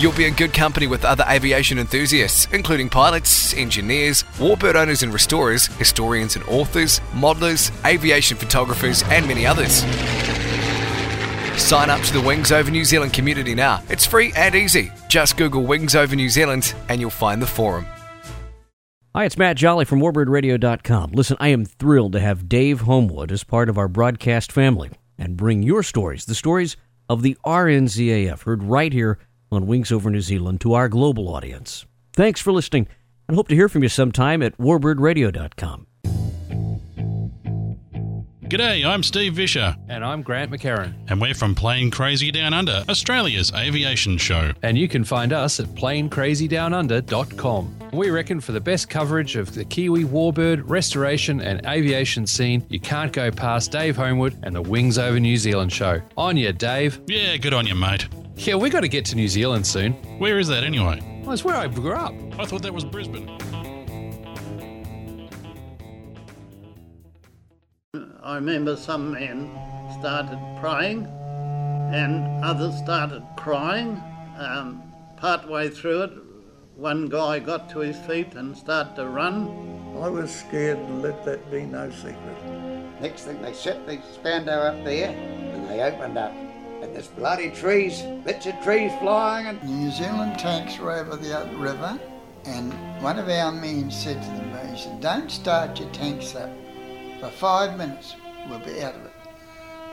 You'll be in good company with other aviation enthusiasts, including pilots, engineers, warbird owners and restorers, historians and authors, modelers, aviation photographers, and many others. Sign up to the Wings Over New Zealand community now. It's free and easy. Just Google Wings Over New Zealand and you'll find the forum. Hi, it's Matt Jolly from WarbirdRadio.com. Listen, I am thrilled to have Dave Homewood as part of our broadcast family and bring your stories, the stories of the RNZAF, heard right here on Wings Over New Zealand to our global audience. Thanks for listening and hope to hear from you sometime at WarbirdRadio.com. G'day, I'm Steve Visscher. And I'm Grant McHerron. And we're from Plane Crazy Down Under, Australia's aviation show. And you can find us at planecrazydownunder.com. We reckon for the best coverage of the Kiwi warbird, restoration, and aviation scene, you can't go past Dave Homewood and the Wings Over New Zealand show. On you, Dave. Yeah, good on you, mate. Yeah, we got to get to New Zealand soon. Where is that anyway? Well, it's where I grew up. I thought that was Brisbane. I remember some men started praying and others started crying. Um, part way through it, one guy got to his feet and started to run. I was scared and let that be no secret. Next thing they set the spandau up there and they opened up. And there's bloody trees, bits of trees flying and New Zealand tanks were over the river and one of our men said to them, he said, don't start your tanks up. For five minutes, we'll be out of it.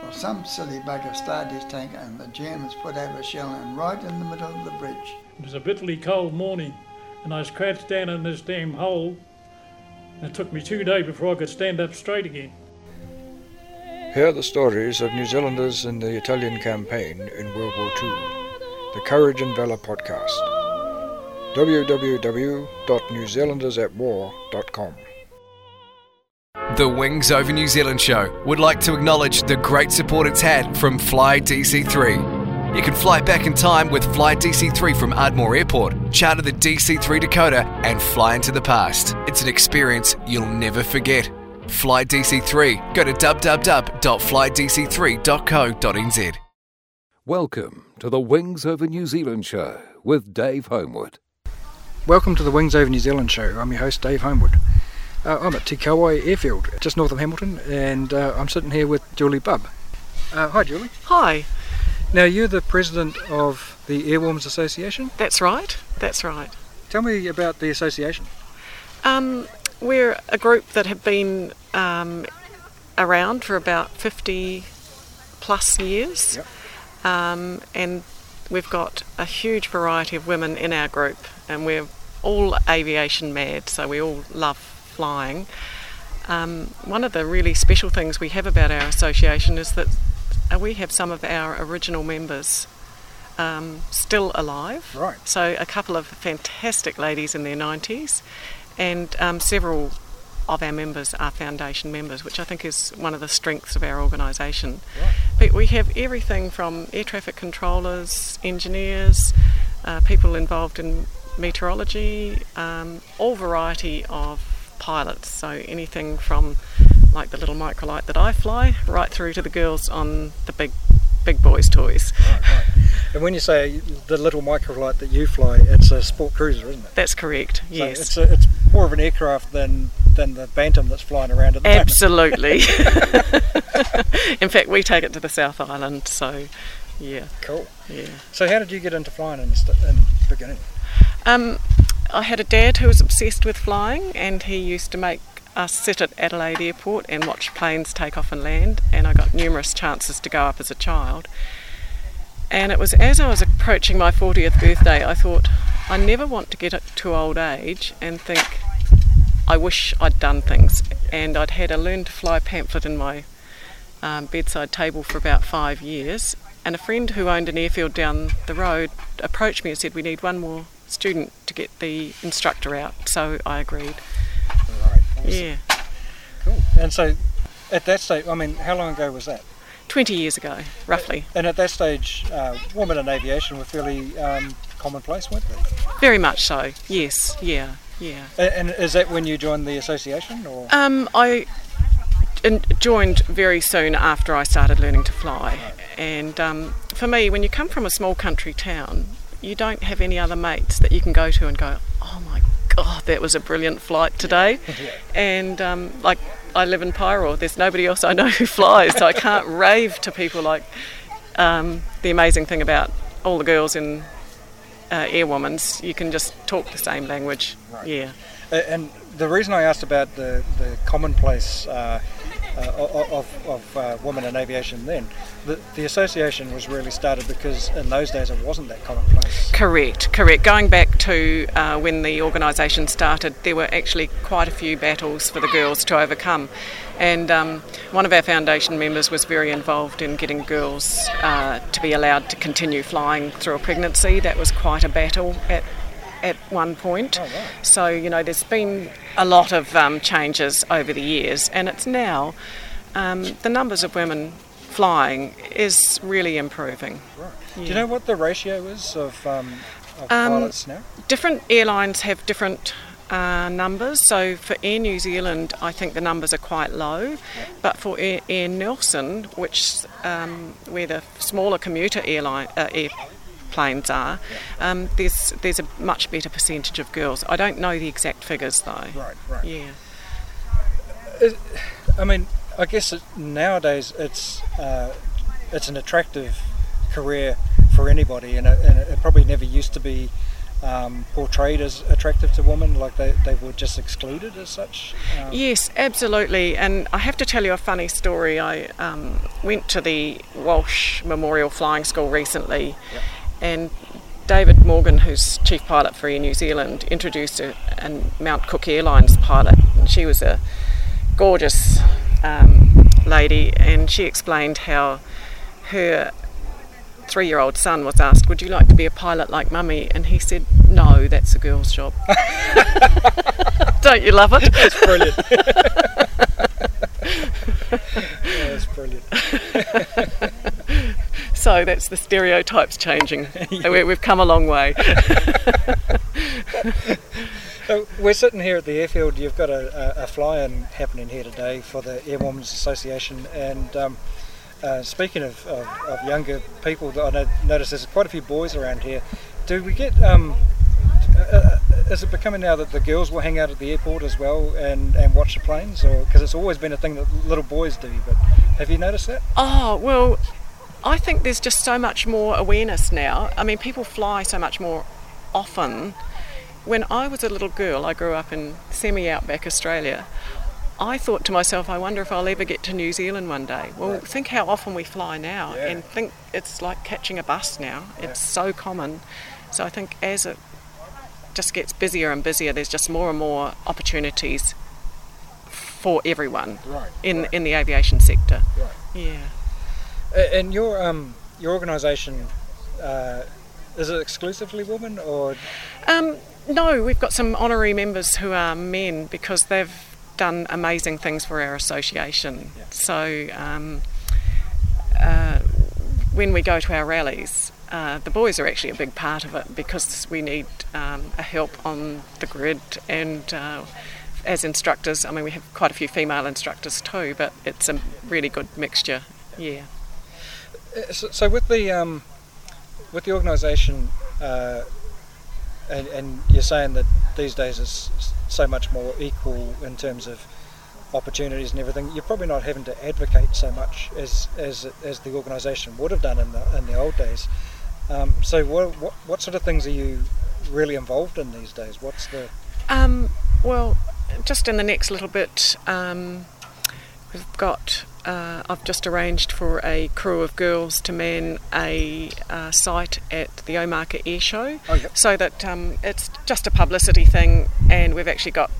Well, some silly bugger started his tank and the Germans put over a shell in right in the middle of the bridge. It was a bitterly cold morning and I was crouched down in this damn hole and it took me two days before I could stand up straight again. Hear the stories of New Zealanders in the Italian campaign in World War II. The Courage and Valour podcast. www.newzealandersatwar.com the Wings Over New Zealand show would like to acknowledge the great support it's had from Fly DC3. You can fly back in time with Fly DC3 from Ardmore Airport, charter the DC3 Dakota, and fly into the past. It's an experience you'll never forget. Fly DC3. Go to www.flydc3.co.nz. Welcome to the Wings Over New Zealand show with Dave Homewood. Welcome to the Wings Over New Zealand show. I'm your host, Dave Homewood. Uh, I'm at Te Kowhai Airfield, just north of Hamilton, and uh, I'm sitting here with Julie Bubb. Uh, hi, Julie. Hi. Now, you're the president of the Airwomen's Association? That's right, that's right. Tell me about the association. Um, we're a group that have been um, around for about 50 plus years, yep. um, and we've got a huge variety of women in our group, and we're all aviation mad, so we all love flying. Um, one of the really special things we have about our association is that uh, we have some of our original members um, still alive. Right. So a couple of fantastic ladies in their 90s, and um, several of our members are foundation members, which I think is one of the strengths of our organisation. Right. But we have everything from air traffic controllers, engineers, uh, people involved in meteorology, um, all variety of pilots. So anything from like the little microlight that I fly, right through to the girls on the big, big boys' toys. Right, right. And when you say the little microlight that you fly, it's a sport cruiser, isn't it? That's correct. So yes. It's, a, it's more of an aircraft than than the Bantam that's flying around at the Absolutely. in fact, we take it to the South Island. So, yeah. Cool. Yeah. So how did you get into flying in the, st- in the beginning? Um, I had a dad who was obsessed with flying, and he used to make us sit at Adelaide Airport and watch planes take off and land. And I got numerous chances to go up as a child. And it was as I was approaching my 40th birthday, I thought, I never want to get to old age and think, I wish I'd done things. And I'd had a learn to fly pamphlet in my um, bedside table for about five years. And a friend who owned an airfield down the road approached me and said, We need one more student to get the instructor out. So I agreed. Yeah. Cool. And so, at that stage, I mean, how long ago was that? 20 years ago, roughly. And at that stage, uh, women in aviation were fairly um, commonplace, weren't they? Very much so. Yes. Yeah. Yeah. And is that when you joined the association, or? Um, I joined very soon after I started learning to fly, and um, for me, when you come from a small country town, you don't have any other mates that you can go to and go, "Oh my God, that was a brilliant flight today," and um, like I live in Pyro, there's nobody else I know who flies, so I can't rave to people like um, the amazing thing about all the girls in uh, Airwoman's, you can just talk the same language. Yeah. And the reason I asked about the, the commonplace uh, of, of uh, women in aviation then, the, the association was really started because in those days it wasn't that commonplace. Correct, correct. Going back to uh, when the organisation started, there were actually quite a few battles for the girls to overcome. And um, one of our foundation members was very involved in getting girls uh, to be allowed to continue flying through a pregnancy. That was quite a battle at at one point. So, you know, there's been a lot of um, changes over the years, and it's now um, the numbers of women flying is really improving. Do you know what the ratio is of, um, of Um, pilots now? Different airlines have different uh, numbers. So for Air New Zealand, I think the numbers are quite low. But for Air, Air Nelson, which um, where the smaller commuter airline uh, airplanes are, um, there's there's a much better percentage of girls. I don't know the exact figures though. Right, right. Yeah. I mean, I guess it, nowadays it's uh, it's an attractive career for anybody, and it, and it probably never used to be um, portrayed as attractive to women, like they, they were just excluded as such. Um, Yes, absolutely. And I have to tell you a funny story. I um, went to the Walsh Memorial Flying School recently, and David Morgan, who's chief pilot for Air New Zealand, introduced a, a Mount Cook Airlines pilot. And she was a gorgeous um, lady, and she explained how her three year old son was asked, Would you like to be a pilot like mummy? And he said, No, that's a girl's job. Don't you love it? That's brilliant. Yeah, that's brilliant. so that's the stereotypes changing. we, we've come a long way. So we're sitting here at the airfield. You've got a, a, a fly-in happening here today for the Airwomen's Association. And um, uh, speaking of, of, of younger people, I know, notice there's quite a few boys around here. Do we get? Um, uh, is it becoming now that the girls will hang out at the airport as well and, and watch the planes, or because it's always been a thing that little boys do? But have you noticed that? Oh, well, I think there's just so much more awareness now. I mean, people fly so much more often. When I was a little girl, I grew up in semi outback Australia. I thought to myself, I wonder if I'll ever get to New Zealand one day. Well, think how often we fly now, Yeah. and think it's like catching a bus now. It's so common. So I think as it just gets busier and busier, there's just more and more opportunities for everyone Right, in in the aviation sector. Right. Yeah. And your um your organisation uh, is it exclusively women or Um, no, we've got some honorary members who are men because they've done amazing things for our association. So um, uh, when we go to our rallies, uh, the boys are actually a big part of it because we need um, a help on the grid and. Uh, as instructors, I mean, we have quite a few female instructors too, but it's a really good mixture. Yeah. Uh, So, so with the um, with the organisation, uh, and, and you're saying that these days is so much more equal in terms of opportunities and everything. You're probably not having to advocate so much as as, as the organisation would have done in the in the old days. Um, so what, what what sort of things are you really involved in these days? What's the Um, well, just in the next little bit, um, we've got. Uh, I've just arranged for a crew of girls to man a uh, site at the Omaka Air Show, Oh, yep. so that um, it's just a publicity thing, and we've actually got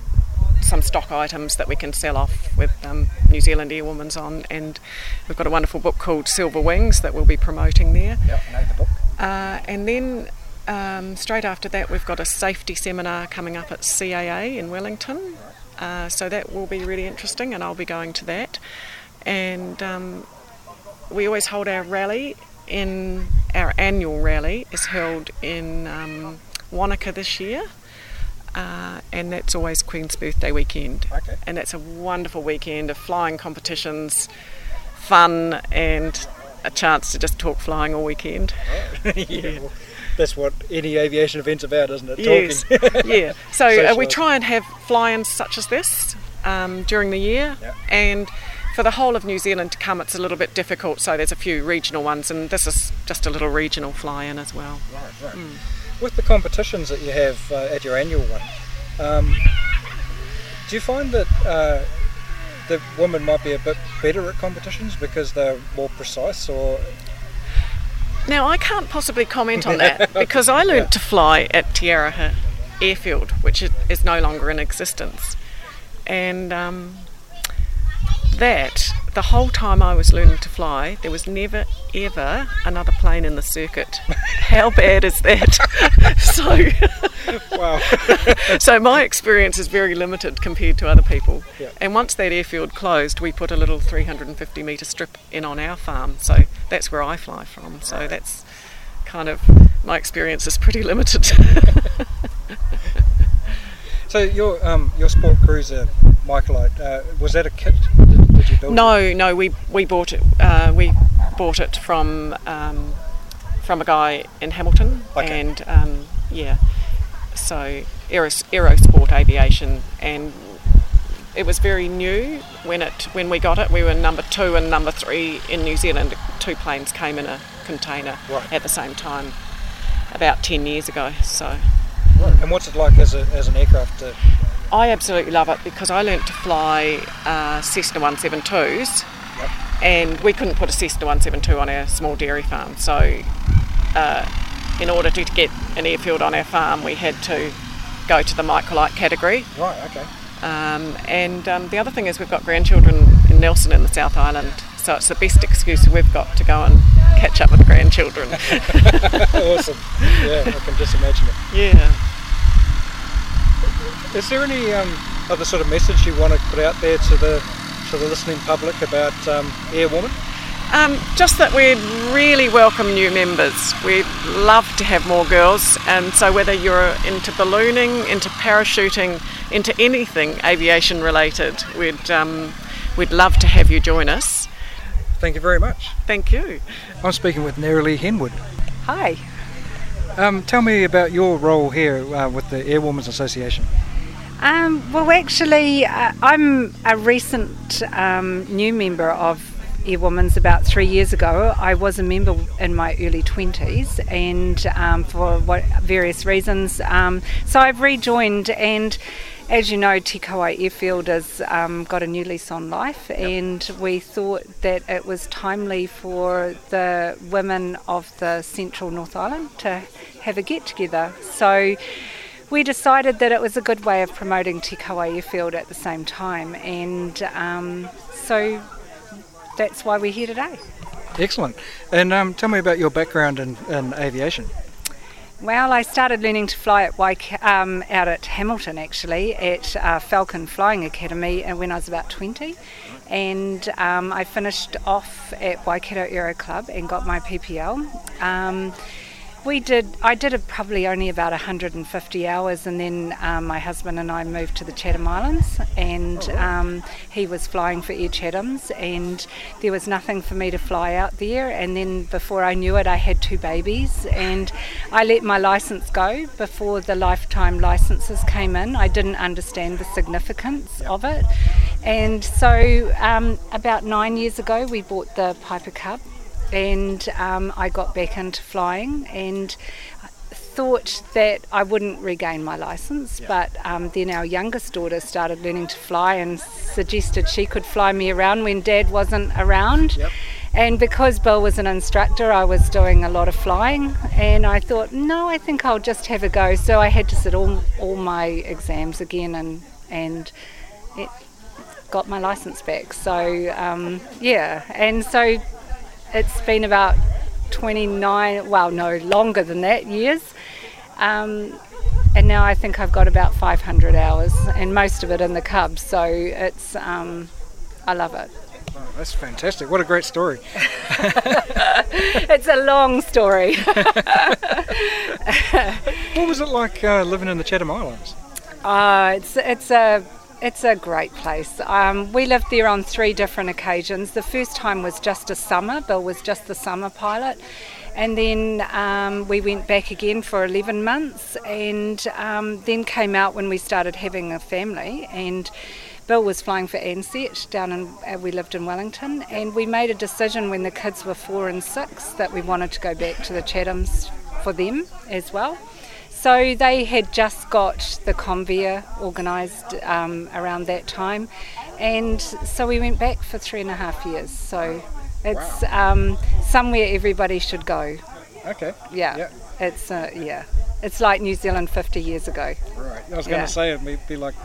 some stock items that we can sell off with um, New Zealand Airwomen's on, and we've got a wonderful book called Silver Wings that we'll be promoting there. yeah, I know the book. Uh, and then um, straight after that, we've got a safety seminar coming up at CAA in Wellington. Uh, so that will be really interesting, and I'll be going to that. And um, we always hold our rally in our annual rally is held in um, Wanaka this year. Uh, and that's always Queen's Birthday weekend. Okay. And that's a wonderful weekend of flying competitions, fun, and a chance to just talk flying all weekend. yeah, well, that's what any aviation event's about, isn't it? Yes. Talking. yeah. So uh, we try and have fly-ins such as this um, during the year, Yeah. and for the whole of New Zealand to come, it's a little bit difficult. So there's a few regional ones, and this is just a little regional fly-in as well. Right, right. With the competitions that you have uh, at your annual one, um, do you find that uh, the women might be a bit better at competitions because they're more precise, or Now, I can't possibly comment on that because I learnt to fly at Tiaraha Airfield, which is, is no longer in existence. And um, that, the whole time I was learning to fly, there was never ever another plane in the circuit. How bad is that? so, wow, so my experience is very limited compared to other people. Yeah. And once that airfield closed, we put a little 350 metre strip in on our farm. So that's where I fly from. So that's kind of my experience is pretty limited. So your um, your sport cruiser microlight uh, was that a kit? Did, did you build? it? no, no, we we bought it. Uh, we bought it from um, from a guy in Hamilton, Okay. and um, yeah, so Aeros, Aerosport Aviation, and it was very new when it when we got it. We were number two and number three in New Zealand. Two planes came in a container Right. at the same time, about ten years ago. So. And what's it like as, a, as an aircraft? To, I absolutely love it because I learnt to fly uh, Cessna 172s and we couldn't put a Cessna 172 on our small dairy farm. So, uh, in order to get an airfield on our farm, we had to go to the microlight category. right, okay. Um, and um, the other thing is, we've got grandchildren in Nelson in the South Island, so it's the best excuse we've got to go and catch up with grandchildren. awesome. Yeah, I can just imagine it. yeah. Is there any um, other sort of message you want to put out there to the to the listening public about um, Airwoman? Um, just that we'd really welcome new members. We'd love to have more girls, and so whether you're into ballooning, into parachuting, into anything aviation related, we'd um, we'd love to have you join us. Thank you very much. Thank you. I'm speaking with Neroli Henwood. Hi. Um, tell me about your role here uh, with the Airwomen's Association. Um, well, actually, uh, I'm a recent um, new member of Airwomen's about three years ago. I was a member in my early 20s and um, for what, various reasons. Um, so I've rejoined and as you know, Te Kowhai Airfield has um, got a new lease on life, and we thought that it was timely for the women of the central North Island to have a get together. So we decided that it was a good way of promoting Te Kowhai Airfield at the same time, and um, so that's why we're here today. Excellent. And um, tell me about your background in, in aviation. Well, I started learning to fly at Waik- um, out at Hamilton actually at uh, Falcon Flying Academy uh, when I was about 20, and um, I finished off at Waikato Aero Club and got my PPL. We did. I did it probably only about 150 hours, and then um, my husband and I moved to the Chatham Islands, and um, he was flying for Air Chathams, and there was nothing for me to fly out there. And then before I knew it, I had two babies, and I let my license go before the lifetime licenses came in. I didn't understand the significance of it, and so um, about nine years ago, we bought the Piper Cub and um, I got back into flying and thought that I wouldn't regain my license, but um, then our youngest daughter started learning to fly and suggested she could fly me around when Dad wasn't around. And because Bill was an instructor, I was doing a lot of flying, and I thought, no, I think I'll just have a go. So I had to sit all, all my exams again, and and it got my license back. So um, yeah, and so it's been about 29, well, no, longer than that, years. Um, and now I think I've got about 500 hours, and most of it in the Cubs. So it's, um, I love it. Oh, that's fantastic. What a great story. it's a long story. what was it like uh, living in the Chatham Islands? Uh, it's, it's a it's a great place. Um, we lived there on three different occasions. The first time was just a summer, Bill was just the summer pilot. And then um, we went back again for 11 months and um, then came out when we started having a family. And Bill was flying for Ansett down in, uh, we lived in Wellington. And we made a decision when the kids were four and six that we wanted to go back to the Chathams for them as well. So they had just got the Convair organised um, around that time, and so we went back for three and a half years. So it's wow. um, somewhere everybody should go. Okay. Yeah. yeah. It's uh, yeah. It's like New Zealand 50 years ago. Right. I was going to yeah. say it would be like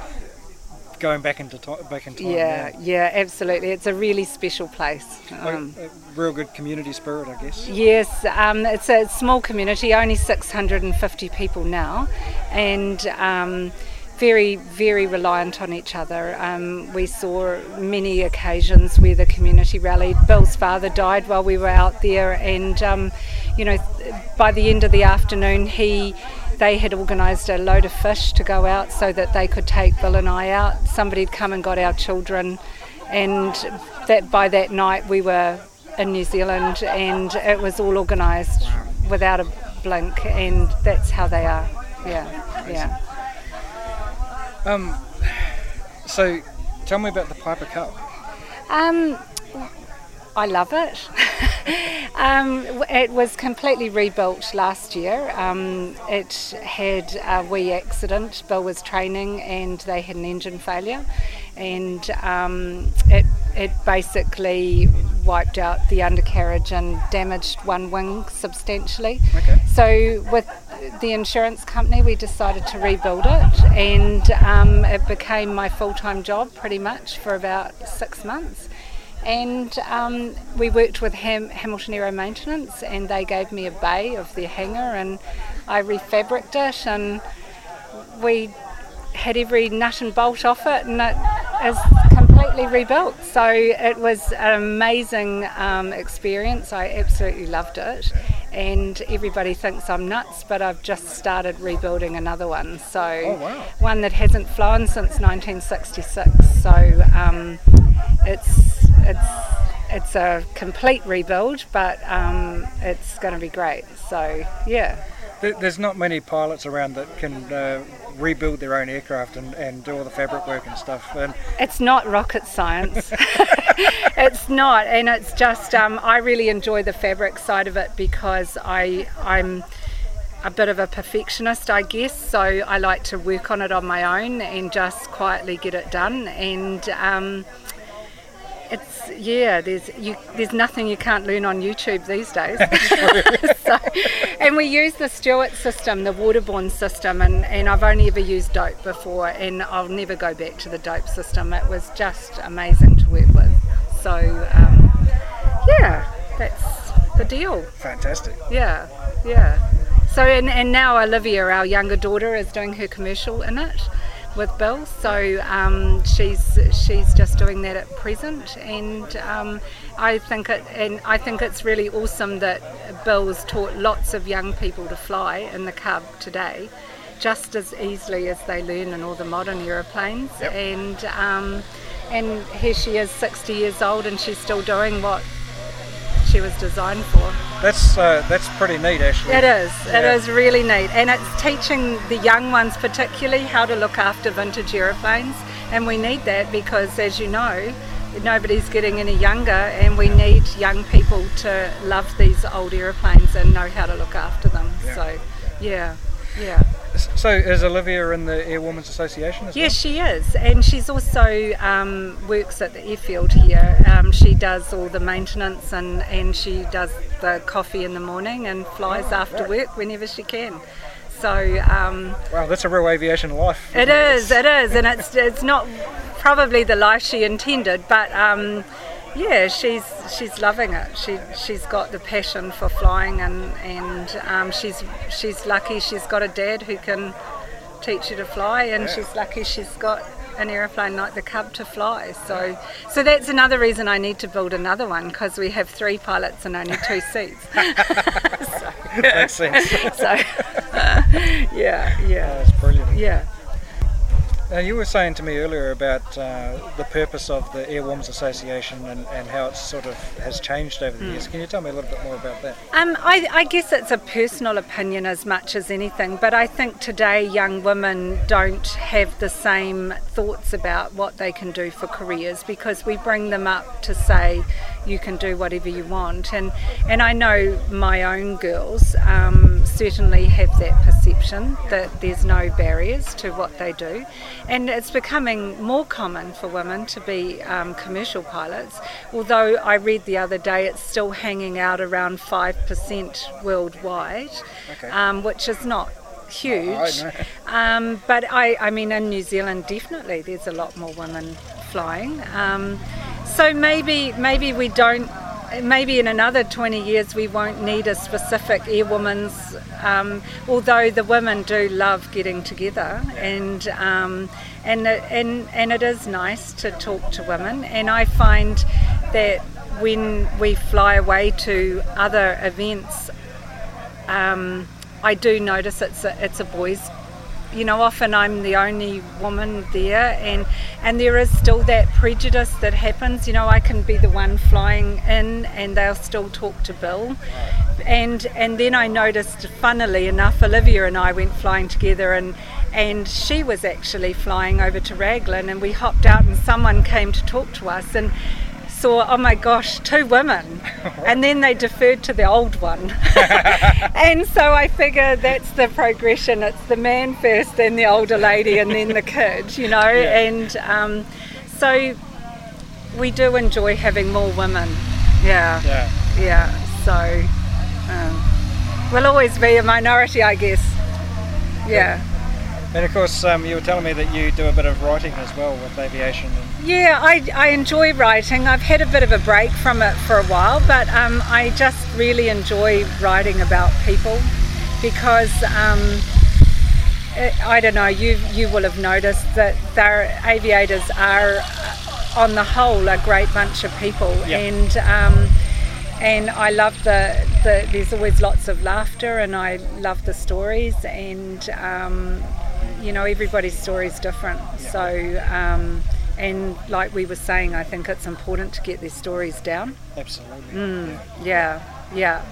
going back into time, back in time. Yeah, yeah, yeah, absolutely. It's a really special place. Um, a, a real good community spirit, I guess. Yes, um, it's a small community, only 650 people now, and. Um, very, very reliant on each other. Um, we saw many occasions where the community rallied. Bill's father died while we were out there, and um, you know, by the end of the afternoon, he they had organised a load of fish to go out so that they could take Bill and I out. Somebody had come and got our children, and that by that night we were in New Zealand, and it was all organised without a blink, and that's how they are. Yeah, yeah. Um, so, tell me about the Piper Cub. Um, I love it. um, it was completely rebuilt last year. Um, it had a wee accident. Bill was training and they had an engine failure, and um, it it basically wiped out the undercarriage and damaged one wing substantially. Okay. So with the insurance company, we decided to rebuild it, and um, it became my full time job pretty much for about six months and um, we worked with Ham- Hamilton Aero Maintenance, and they gave me a bay of their hangar, and I refabricated it, and we had every nut and bolt off it, and it is completely rebuilt. So it was an amazing um, experience. I absolutely loved it, and everybody thinks I'm nuts, but I've just started rebuilding another one. So oh, wow. one that hasn't flown since 1966. So um, it's it's it's a complete rebuild, but um, it's going to be great. So yeah. There's not many pilots around that can uh, rebuild their own aircraft and, and do all the fabric work and stuff. And it's not rocket science. it's not, and it's just um, I really enjoy the fabric side of it because I I'm a bit of a perfectionist, I guess. So I like to work on it on my own and just quietly get it done. And um, it's yeah. There's you. There's nothing you can't learn on YouTube these days. so, and we use the Stewart system, the waterborne system, and, and I've only ever used dope before, and I'll never go back to the dope system. It was just amazing to work with. So um, yeah, that's the deal. Fantastic. Yeah, yeah. So and, and now Olivia, our younger daughter, is doing her commercial in it with Bill. So um, she's she's just doing that at present, and um, I think it and I think it's really awesome that Bill's taught lots of young people to fly in the Cub today, just as easily as they learn in all the modern aeroplanes. Yep. And um, and here she is, 60 years old, and she's still doing what she was designed for. That's uh, that's pretty neat, actually. It is. Yeah. It is really neat, and it's teaching the young ones particularly how to look after vintage aeroplanes, and we need that because, as you know, nobody's getting any younger, and we need young people to love these old aeroplanes and know how to look after them. Yeah. So, yeah, yeah. So is Olivia in the Airwomen's Association as yes, well? she is, and she's also um, works at the airfield here. Um, she does all the maintenance and, and she does the coffee in the morning and flies oh, after work whenever she can. So um, wow, that's a real aviation life. It is, it is, and it's it's not probably the life she intended, but um, yeah, she's she's loving it. She she's got the passion for flying, and and um, she's she's lucky she's got a dad who can teach her to fly, and Yeah. she's lucky she's got an aeroplane like the Cub to fly. So so that's another reason I need to build another one because we have three pilots and only two seats. Makes sense. so yeah, yeah, That's brilliant. yeah. Now, you were saying to me earlier about uh, the purpose of the Airwomen's Association and, and how it sort of has changed over the Hmm. years. Can you tell me a little bit more about that? Um, I, I guess it's a personal opinion as much as anything, but I think today young women don't have the same thoughts about what they can do for careers because we bring them up to say you can do whatever you want, and and I know my own girls um, certainly have that perception that there's no barriers to what they do, and it's becoming more common for women to be um, commercial pilots. Although I read the other day it's still hanging out around five percent worldwide, Okay. um, which is not huge. I. Um, but I, I mean, in New Zealand, definitely there's a lot more women flying. Um, so maybe, maybe we don't. Maybe in another 20 years we won't need a specific airwoman's. Um, although the women do love getting together, and um, and and and it is nice to talk to women. And I find that when we fly away to other events, um, I do notice it's a, it's a boys. You know, often I'm the only woman there, and and there is still that prejudice that happens. You know, I can be the one flying in, and they'll still talk to Bill. And and then I noticed, funnily enough, Olivia and I went flying together, and and she was actually flying over to Raglan, and we hopped out, and someone came to talk to us, and saw, oh my gosh, two women. And then they deferred to the old one. and so I figure that's the progression. It's the man first, then the older lady, and then the kid, you know. And um, so we do enjoy having more women. Yeah. Yeah. Yeah. So um, we'll always be a minority, I guess. Yeah. And of course, um, you were telling me that you do a bit of writing as well with aviation. And, Yeah, I, I enjoy writing. I've had a bit of a break from it for a while, but um, I just really enjoy writing about people because um, it, I don't know. You you will have noticed that their aviators are, on the whole, a great bunch of people, Yeah. and um, and I love the, the there's always lots of laughter, and I love the stories, and um, you know everybody's story is different. So um, and like we were saying, I think it's important to get their stories down. absolutely. Mm, yeah, yeah.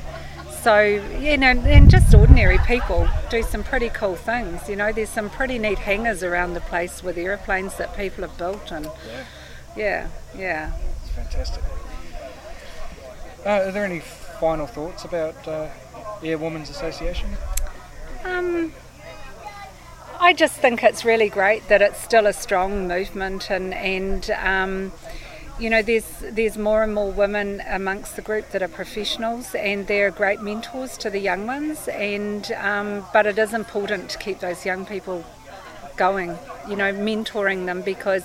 So you know, and just ordinary people do some pretty cool things. You know, there's some pretty neat hangars around the place with airplanes that people have built, and Yeah. yeah, yeah. It's fantastic. Uh, are there any final thoughts about uh, Air Women's Association? Um, I just think it's really great that it's still a strong movement, and and um, you know, there's there's more and more women amongst the group that are professionals, and they're great mentors to the young ones. And um, but it is important to keep those young people going, you know, mentoring them because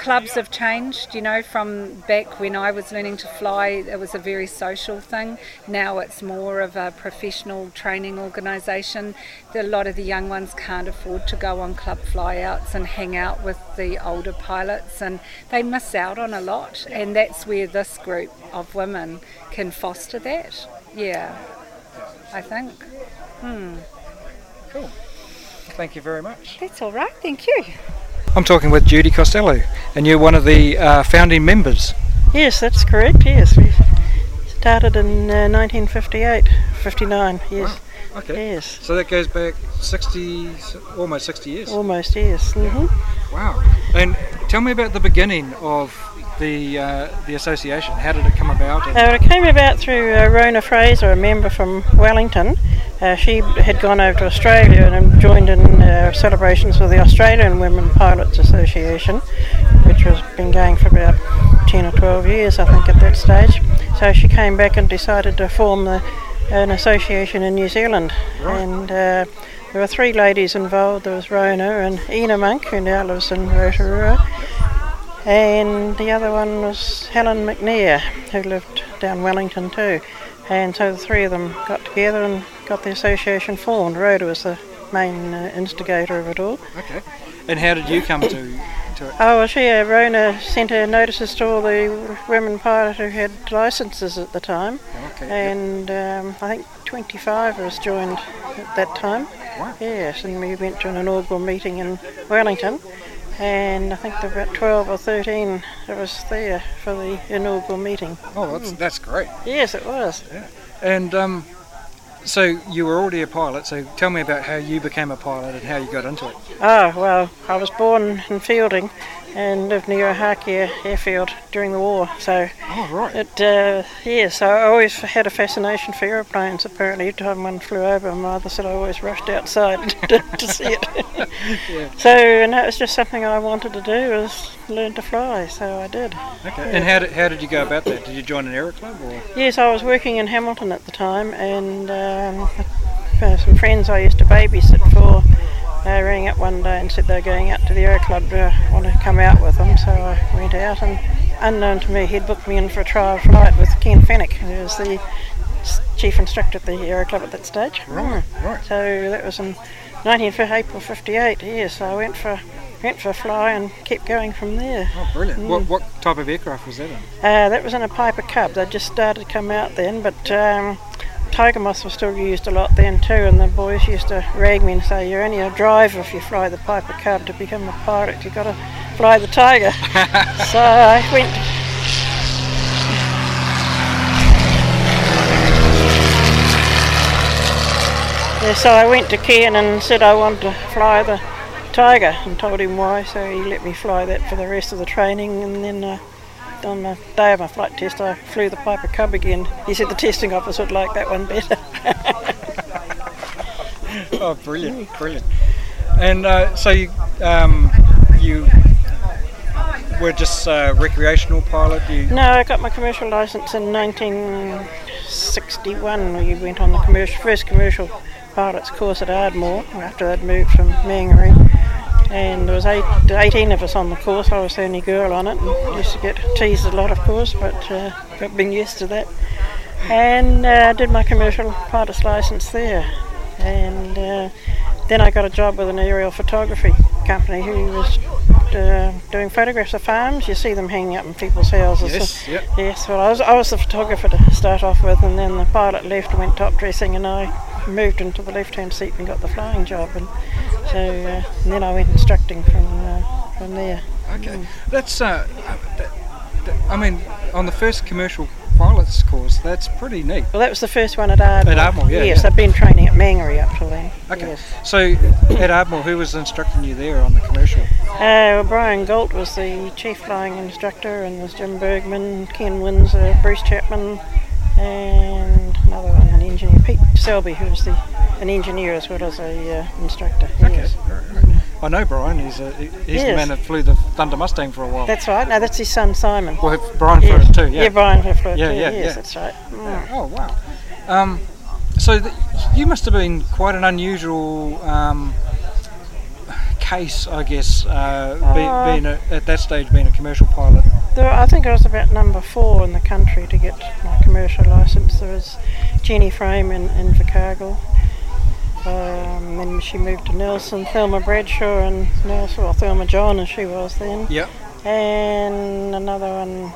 clubs have changed, you know, from back when I was learning to fly, it was a very social thing. Now it's more of a professional training organisation. A lot of the young ones can't afford to go on club flyouts and hang out with the older pilots, and they miss out on a lot. And that's where this group of women can foster that. Yeah, I think. Hmm. Cool. Thank you very much. That's all right, thank you. I'm talking with Judy Costello, and you're one of the uh, founding members. Yes, that's correct. Yes, we started in uh, 1958, 59. Yes, Okay. Yes. So that goes back 60, almost 60 years. almost. Yes. hmm Wow. And tell me about the beginning of the uh, the association. How did it come about? Uh, it came about through uh, Rona Fraser, a member from Wellington. Uh, she had gone over to Australia and joined in uh, celebrations with the Australian Women Pilots Association, which has been going for about 10 or 12 years, I think, at that stage. So she came back and decided to form the, an association in New Zealand. And uh, there were three ladies involved. There was Rona and Ina Monk, who now lives in Rotorua. And the other one was Helen McNair, who lived down Wellington too. And so the three of them got together and got the association formed. Rhoda was the main uh, instigator of it all. Okay. And how did you come to, to it? Oh, well, she, uh, Rona sent her notices to all the women pilots who had licences at the time. Okay. And um, I think 25 of us joined at that time. Wow. Yes, and we went to an inaugural meeting in Wellington. And I think there were about 12 or 13 of us there for the inaugural meeting. Oh, that's, that's great. Yes, it was. Yeah. And um, so you were already a pilot, so tell me about how you became a pilot and how you got into it. Oh, well, I was born in Feilding and lived near Ohakea airfield during the war. So, oh, right. It, uh, yes, I always had a fascination for aeroplanes. Apparently, every time one flew over, my mother said I always rushed outside to, to see it. yeah. So, and that was just something I wanted to do was learn to fly. So I did. Okay. And how did, how did you go about that? Did you join an aero club or? Yes, I was working in Hamilton at the time, and um, some friends I used to babysit for they rang up one day and said they're going out to the Aero Club to want to come out with them. So I went out and, unknown to me, he'd booked me in for a trial flight with Ken Fennick, who was the chief instructor at the Aero Club at that stage. Right, right. So that was in 19, April 58, yes. So I went for went for a fly and kept going from there. Oh, brilliant. Mm. What, what type of aircraft was that in? Uh, that was in a Piper Cub. They'd just started to come out then, but um, Tiger were still used a lot then too, and the boys used to rag me and say, "You're only a driver if you fly the Piper Cub. To become a pilot, you've got to fly the Tiger." so I went. Yeah, so I went to Ken and said I wanted to fly the Tiger, and told him why. So he let me fly that for the rest of the training, and then. Uh, on the day of my flight test, I flew the Piper Cub again. He said the testing officer would like that one better. oh, brilliant, brilliant. And uh, so you, um, you were just a recreational pilot? You... No, I got my commercial license in 1961. We went on the commercial, first commercial pilot's course at Ardmore after I'd moved from Mangere and there was eight, 18 of us on the course. I was the only girl on it, and used to get teased a lot, of course, but uh, got been used to that. And uh, did my commercial pilot's license there, and uh, then I got a job with an aerial photography company who was uh, doing photographs of farms. You see them hanging up in people's houses. Yes, yep. yes. Well, I was I was the photographer to start off with, and then the pilot left and went top dressing, and I moved into the left-hand seat and got the flying job. And so uh, and then I went instructing from uh, from there. Okay, mm. that's uh, that, that, I mean, on the first commercial pilots course, that's pretty neat. Well, that was the first one at Ardmore. At Ardmore, yeah. Yes, yeah. I've been training at Mangere up till then. Okay. Yes. So at Ardmore, who was instructing you there on the commercial? Uh, well, Brian Galt was the chief flying instructor, and there's Jim Bergman, Ken Windsor, Bruce Chapman, and another one, an engineer, Pete Selby, who was the an engineer as well as a uh, instructor. Okay. Yes. I know Brian. He's a, he's Yes. the man that flew the Thunder Mustang for a while. That's right. No, that's his son Simon. Well, Brian flew it too. Yeah. Brian flew it Yeah, too. yeah, yes, yeah. that's right. Mm. Oh wow. Um, so th- you must have been quite an unusual um, case, I guess, uh, be, Uh, being a, at that stage being a commercial pilot. There, I think I was about number four in the country to get my commercial license. There was Jenny Frame in, in Invercargill. Um, then she moved to Nelson, Thelma Bradshaw and Nelson, or Thelma John as she was then. Yep. And another one,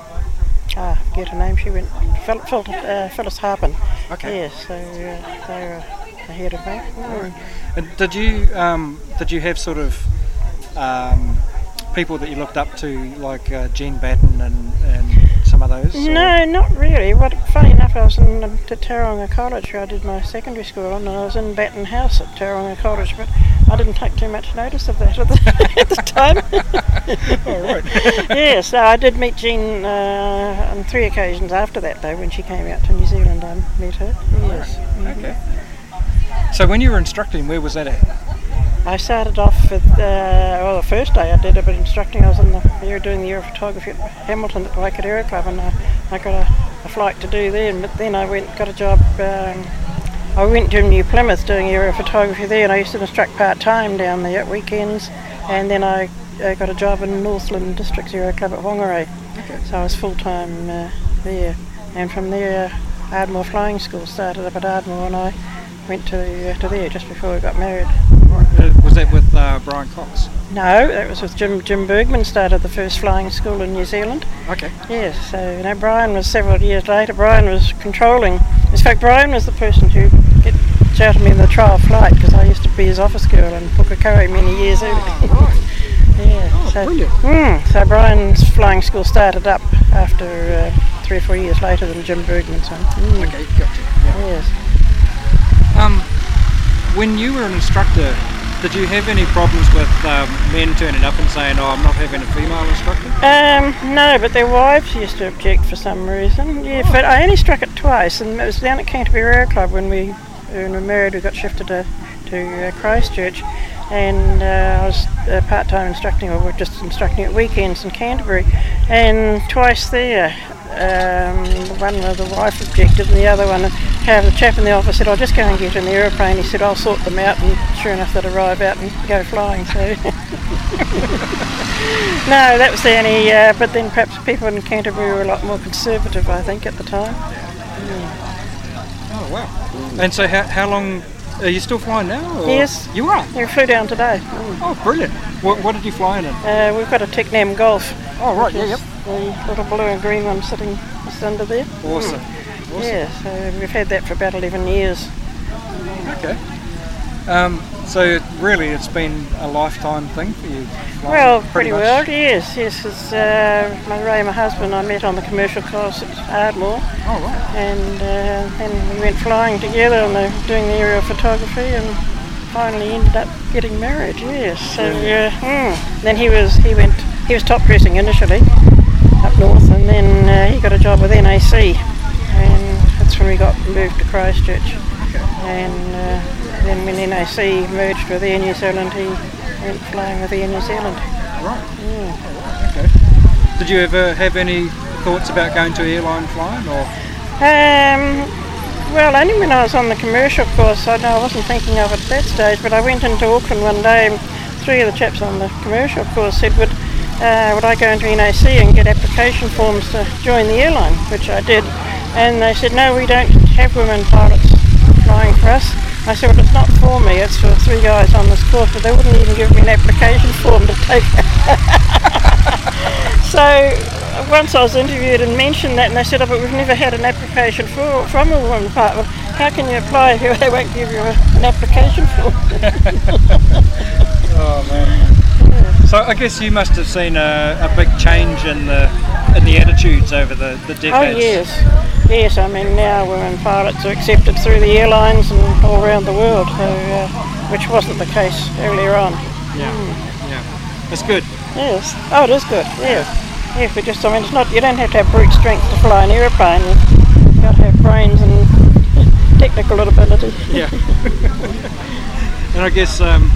ah, I forget her name, she went, Phil, Phil, uh, Phyllis Harpin. Okay. Yes, so uh, they were ahead of me. Mm. And did you um, did you have sort of um, people that you looked up to, like uh, Jean Batten and, and those? or- No, not really. What, funny enough, I was in um, to Tauranga College where I did my secondary school, and I was in Batten House at Tauranga College, but I didn't take too much notice of that at the, at the time. All right. yes, no, I did meet Jean uh, on three occasions after that, though, when she came out to New Zealand. I met her. Yes. Mhm. Okay. So when you were instructing, where was that at? I started off with, uh, well, the first day I did a bit of instructing. I was in the year doing the aerophotography at Hamilton at the Waikato Aero Club, and I, I got a, a flight to do there. But then I went got a job. Um, I went to New Plymouth doing aerophotography there, and I used to instruct part time down there at weekends. And then I uh, got a job in Northland District Aero Club at Whangarei. Okay. So I was full time uh, there. And from there, Ardmore Flying School started up at Ardmore, and I went to, uh, to there just before we got married. Uh, was that with uh, Brian Cox? No, that was with Jim Jim Bergman. Started the first flying school in New Zealand. Okay. Yes, so you know, Brian was several years later. Brian was controlling. In fact, Brian was the person who get, shouted me in the trial flight because I used to be his office girl in Pukekohe many years earlier. yeah. Oh, so, brilliant. Mm, so Brian's flying school started up after uh, three or four years later than Jim Bergman's one. Mm. Okay, gotcha. Yeah. Yes. Um, when you were an instructor, did you have any problems with um, men turning up and saying, "Oh, I'm not having a female instructor"? Um, no, but their wives used to object for some reason. Yeah, but I only struck it twice, and it was down at Canterbury Aero Club when we, when we were married. We got shifted to, to uh, Christchurch, and uh, I was uh, part-time instructing, or just instructing at weekends in Canterbury, and twice there. Um, one of the wife objected, and the other one, have the chap in the office said, "I'll just go and get an aeroplane." He said, "I'll sort them out," and sure enough, they'd arrive out and go flying. So. No, that was the only. Uh, but then perhaps people in Canterbury were a lot more conservative, I think, at the time. Oh wow! And so, how, how long are you still flying now? Or? Yes. you are. We flew down today. Oh, brilliant! What, what did you fly in? Uh, we've got a Tecnam Golf. Oh right, yeah, yep. The little blue and green one sitting just under there. Awesome. Mm. Yeah, so we've had that for about 11 years. Okay. Um, so really, it's been a lifetime thing for you. Well, pretty, much. well, yes, yes. Because uh, my Ray, my husband, I met on the commercial course at Ardmore. Oh right. And uh, then we went flying together and they were doing the aerial photography and finally ended up getting married. Yes. So uh, mm. then he was he went he was top dressing initially north, and then uh, he got a job with NAC, and that's when we got moved to Christchurch. And uh, then when NAC merged with Air New Zealand, he went flying with Air New Zealand. Right. Yeah. Okay. Did you ever have any thoughts about going to airline flying, or? Um, well, only when I was on the commercial course. I know I wasn't thinking of it at that stage, but I went into Auckland one day and three of the chaps on the commercial course said, would, uh, would I go into NAC and get application forms to join the airline, which I did. And they said, no, we don't have women pilots flying for us. I said, well, it's not for me, it's for three guys on this course, but they wouldn't even give me an application form to take. so once I was interviewed and mentioned that, and they said, oh, but we've never had an application for, from a woman pilot. How can you apply if they won't give you an application form? Oh man. So I guess you must have seen a, a big change in the in the attitudes over the, the decades. Oh yes, yes. I mean now women pilots are accepted through the airlines and all around the world, so, uh, which wasn't the case earlier on. Yeah, yeah. That's good. Yes. Oh, it is good. Yes. Yeah, but just I mean, it's not. You don't have to have brute strength to fly an aeroplane. You've got to have brains and technical ability. Yeah. and I guess um,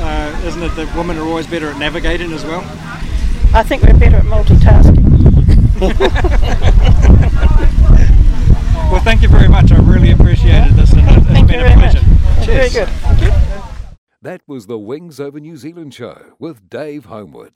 uh, isn't it that women are always better at navigating as well? I think we're better at multitasking. Well, thank you very much. I really appreciated this, and it's Thank been you a very much. pleasure. That's very Cheers. good. That was the Wings Over New Zealand show with Dave Homewood.